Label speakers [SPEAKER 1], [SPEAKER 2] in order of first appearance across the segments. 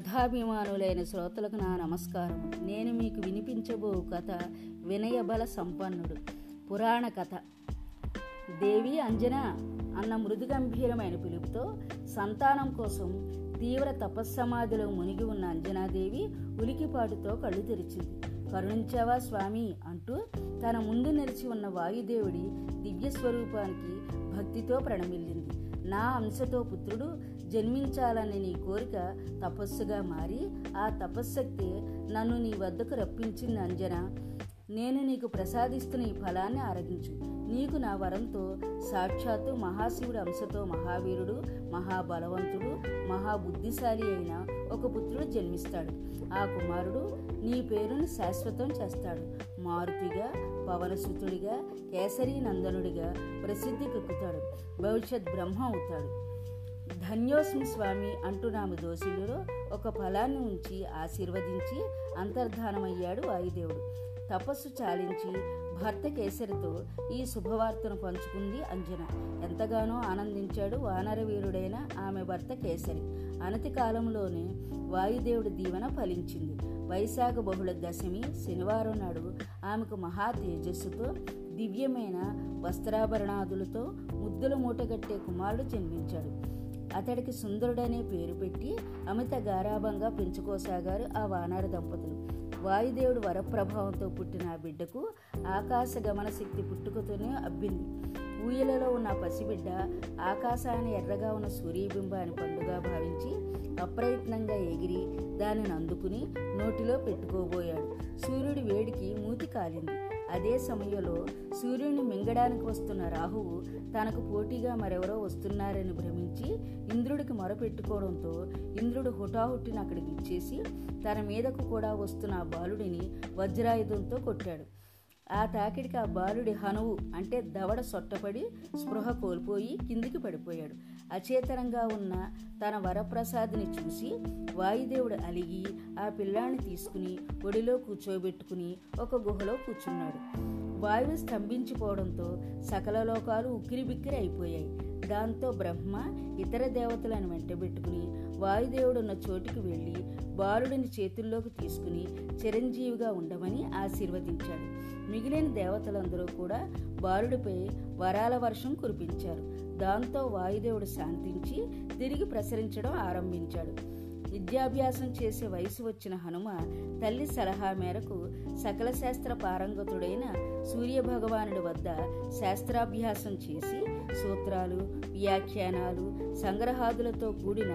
[SPEAKER 1] కథాభిమానులైన శ్రోతలకు నా నమస్కారం నేను మీకు వినిపించబో కథ వినయబల సంపన్నుడు. పురాణ కథ. దేవి అంజన అన్న మృదుగంభీరమైన పిలుపుతో సంతానం కోసం తీవ్ర తపస్సమాధిలో మునిగి ఉన్న అంజనాదేవి ఉలికిపాటుతో కళ్ళు తెరిచింది. కరుణించావా స్వామి అంటూ తన ముందు నిలిచి ఉన్న వాయుదేవుడి దివ్య స్వరూపానికి భక్తితో ప్రణమిల్లింది. నా అంశతో పుత్రుడు జన్మించాలనే నీ కోరిక తపస్సుగా మారి ఆ తపశ్శక్తి నన్ను నీ వద్దకు రప్పించింది అంజన. నేను నీకు ప్రసాదిస్తున్న ఈ ఫలాన్ని ఆరగించు. నీకు నా వరంతో సాక్షాత్తు మహాశివుడి అంశతో మహావీరుడు మహాబలవంతుడు మహాబుద్ధిశాలి అయిన ఒక పుత్రుడు జన్మిస్తాడు. ఆ కుమారుడు నీ పేరును శాశ్వతం చేస్తాడు. మారుతిగా పవనసుతుడిగా కేసరీ నందనుడిగా ప్రసిద్ధి కక్కుతాడు. భవిష్యత్ బ్రహ్మ అవుతాడు. ధన్యోస్మి స్వామి అంటున్నాము దోషులు దోషులలో ఒక ఫలాన్ని ఉంచి ఆశీర్వదించి అంతర్ధానమయ్యాడు వాయుదేవుడు. తపస్సు చాలించి భర్త కేసరితో ఈ శుభవార్తను పంచుకుంది అంజన. ఎంతగానో ఆనందించాడు వానరవీరుడైన ఆమె భర్త కేసరి. అనతి కాలంలోనే వాయుదేవుడి దీవెన ఫలించింది. వైశాఖ బహుళ దశమి శనివారం నాడు ఆమెకు మహా తేజస్సుతో దివ్యమైన వస్త్రాభరణాదులతో ముద్దుల మూటగట్టే కుమారుడు జన్మించాడు. అతడికి సుందరుడనే పేరు పెట్టి అమిత గారాభంగా పెంచుకోసాగారు ఆ వానర దంపతులు. వాయుదేవుడు వరప్రభావంతో పుట్టిన ఆ బిడ్డకు ఆకాశ గమన శక్తి పుట్టుకతోనే అబ్బింది. ఊయలలో ఉన్న పసిబిడ్డ ఆకాశాన్ని ఎర్రగా ఉన్న సూర్యబింబాన్ని పండుగ భావించి అప్రయత్నంగా ఎగిరి దానిని అందుకుని నోటిలో పెట్టుకోబోయాడు. సూర్యుడి వేడికి మూతి కాలింది. అదే సమయంలో సూర్యుడిని మింగడానికి వస్తున్న రాహువు తనకు పోటీగా మరెవరో వస్తున్నారని భ్రమించి ఇంద్రుడికి మొరపెట్టుకోవడంతో ఇంద్రుడు హుటాహుటిని అక్కడికి ఇచ్చేసి తన మీదకు కూడా వస్తున్న ఆ బాలుడిని వజ్రాయుధంతో కొట్టాడు. ఆ తాకిడికి ఆ బాలుడి హనువు అంటే దవడ సొట్టపడి స్పృహ కోల్పోయి కిందికి పడిపోయాడు. అచేతనంగా ఉన్న తన వరప్రసాద్ని చూసి వాయుదేవుడు అలిగి ఆ పిల్లాన్ని తీసుకుని ఒడిలో కూర్చోబెట్టుకుని ఒక గుహలో కూర్చున్నాడు. వాయువు స్తంభించిపోవడంతో సకల లోకాలు ఉక్కిరిబిక్కిరి అయిపోయాయి. దాంతో బ్రహ్మ ఇతర దేవతలను వెంటబెట్టుకుని వాయుదేవుడున్న చోటుకి వెళ్ళి బాలుడిని చేతుల్లోకి తీసుకుని చిరంజీవిగా ఉండమని ఆశీర్వదించాడు. మిగిలిన దేవతలందరూ కూడా బాలుడిపై వరాల వర్షం కురిపించారు. దాంతో వాయుదేవుడు శాంతించి తిరిగి ప్రసరించడం ఆరంభించాడు. విద్యాభ్యాసం చేసే వయసు వచ్చిన హనుమ తల్లి సలహా మేరకు సకల శాస్త్ర పారంగతుడైన సూర్యభగవానుడి వద్ద శాస్త్రాభ్యాసం చేసి సూత్రాలు వ్యాఖ్యానాలు సంగ్రహాదులతో కూడిన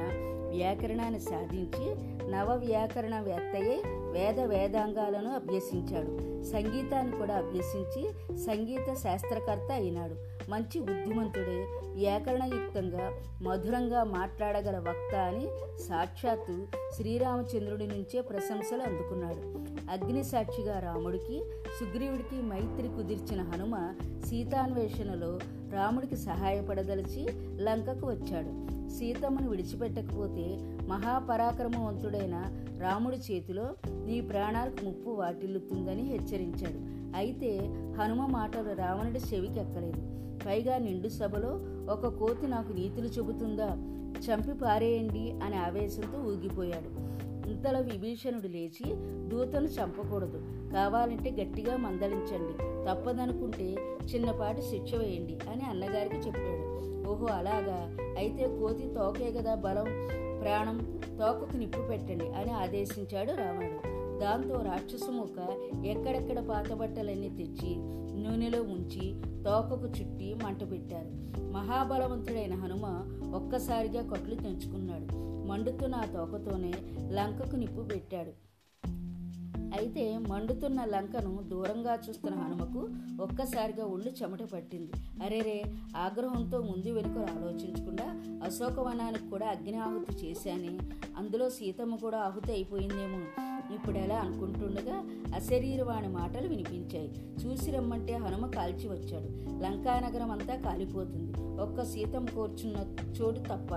[SPEAKER 1] వ్యాకరణాన్ని సాధించి నవ వ్యాకరణ వేత్తయే వేద వేదాంగాలను అభ్యసించాడు. సంగీతాన్ని కూడా అభ్యసించి సంగీత శాస్త్రకర్త అయినాడు. మంచి బుద్ధిమంతుడే ఏకరణయుక్తంగా మధురంగా మాట్లాడగల వక్త అని సాక్షాత్తు శ్రీరామచంద్రుడి నుంచే ప్రశంసలు అందుకున్నాడు. అగ్ని సాక్షిగా రాముడికి సుగ్రీవుడికి మైత్రి కుదిర్చిన హనుమ సీతాన్వేషణలో రాముడికి సహాయపడదలిచి లంకకు వచ్చాడు. సీతమ్మను విడిచిపెట్టకపోతే మహాపరాక్రమవంతుడైన రాముడి చేతిలో నీ ప్రాణాలకు ముప్పు వాటిల్లుతుందని హెచ్చరించాడు. అయితే హనుమ మాటలు రావణుడి చెవికి ఎక్కలేదు పైగా నిండు సభలో ఒక కోతి నాకు నీతులు చెబుతుందా? చంపి పారేయండి అనే ఆవేశంతో ఊగిపోయాడు. ఇంతలో విభీషణుడు లేచి దూతను చంపకూడదు. కావాలంటే గట్టిగా మందలించండి. తప్పదనుకుంటే చిన్నపాటి శిక్ష వేయండి అని అన్నగారికి చెప్పాడు. ఓహో అలాగా? అయితే కోతి తోకే కదా బలం ప్రాణం? తోకకు నిప్పు పెట్టండి అని ఆదేశించాడు రావణుడు. దాంతో రాక్షసముఖ ఎక్కడెక్కడ పాత బట్టలన్నీ తెచ్చి నూనెలో ఉంచి తోకకు చుట్టి మంట పెట్టారు. మహాబలవంతుడైన హనుమ ఒక్కసారిగా కొట్లు తెంచుకున్నాడు. మండుతున్న ఆ తోకతోనే లంకకు నిప్పు పెట్టాడు. అయితే మండుతున్న లంకను దూరంగా చూస్తున్న హనుమకు ఒక్కసారిగా ఒళ్ళు చెమట పట్టింది. అరేరే ఆగ్రహంతో ముందు వెనుక ఆలోచించకుండా అశోకవనానికి కూడా అగ్ని ఆహుతి చేశాని అందులో సీతమ్మ కూడా ఆహుతి అయిపోయిందేమో. ఇప్పుడు ఎలా అనుకుంటుండగా అశరీరవాణి మాటలు వినిపించాయి. చూసి రమ్మంటే హనుమ కాల్చి వచ్చాడు. లంకానగరం అంతా కాలిపోతుంది. ఒక్క సీతం కూర్చున్న చోటు తప్ప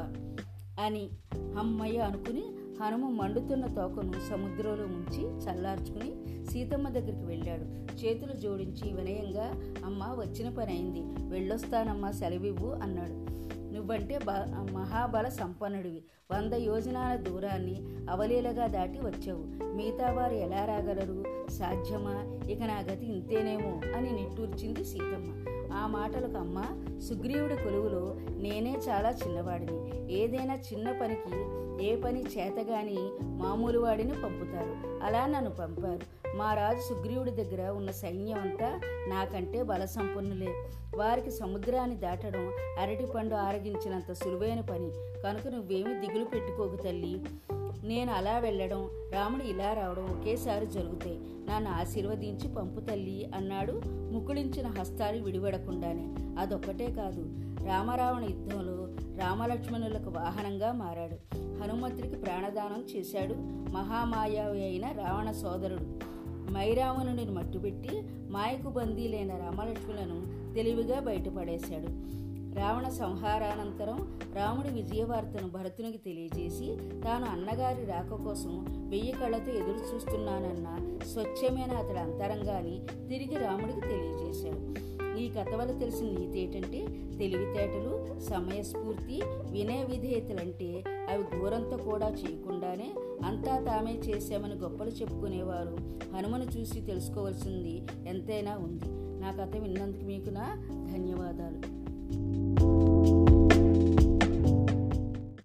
[SPEAKER 1] అని అమ్మయ్య అనుకుని హనుమ మండుతున్న తోకను సముద్రంలో ఉంచి చల్లార్చుకుని సీతమ్మ దగ్గరికి వెళ్ళాడు. చేతులు జోడించి వినయంగా అమ్మ వచ్చిన పని అయింది. వెళ్ళొస్తానమ్మా సెలవివ్వు అన్నాడు. నువ్వంటే బ మహాబల సంపన్నుడివి. వంద యోజనాల దూరాన్ని అవలీలగా దాటి వచ్చావు. మిగతా వారు ఎలా రాగలరు? సాధ్యమా? ఇక నా గతి ఇంతేనేమో? అని నిట్టూర్చింది సీతమ్మ. ఆ మాటలకు అమ్మ సుగ్రీవుడి కొలువులో నేనే చాలా చిన్నవాడిని. ఏదైనా చిన్న పనికి ఏ పని చేతగాని మామూలు వాడిని పంపుతారు. అలా నన్ను పంపారు. మా రాజు సుగ్రీవుడి దగ్గర ఉన్న సైన్యం అంతా నాకంటే బలసంపన్నులే. వారికి సముద్రాన్ని దాటడం అరటిపండు ఆరగించినంత సులువైన పని. కనుక నువ్వేమి దిగులు పెట్టుకోకు తల్లి. నేను అలా వెళ్ళడం రాముడు ఇలా రావడం ఒకేసారి జరుగుతాయి నన్ను ఆశీర్వదించి పంపు తల్లి అన్నాడు ముకుళించిన హస్తాలు విడివడకుండానే. అదొక్కటే కాదు రామరావణ యుద్ధంలో రామలక్ష్మణులకు వాహనంగా మారాడు. హనుమంతుడికి ప్రాణదానం చేశాడు మహామాయావి అయిన రావణ సోదరుడు. మైరావణుని మట్టుబెట్టి మాయకు బందీలైన రామలక్ష్ములను తెలివిగా బయటపడేశాడు. రావణ సంహారానంతరం రాముడి విజయవార్తను భరతునికి తెలియజేసి తాను అన్నగారి రాక కోసం వెయ్యి కళ్ళతో ఎదురు చూస్తున్నానన్న స్వచ్ఛమైన అతడి అంతరంగాన్ని తిరిగి రాముడికి తెలియజేశాడు. ఈ కథ వల్ల తెలిసిన నీతి ఏంటంటే తెలివితేటలు సమయస్ఫూర్తి వినయ విధేయతలంటే అవి దూరంతో కూడా చేయకుండానే అంతా తామే చేశామని గొప్పలు చెప్పుకునేవారు. హనుమను చూసి తెలుసుకోవాల్సింది ఎంతైనా ఉంది. నా కథ విన్నందుకు మీకు నా ధన్యవాదాలు.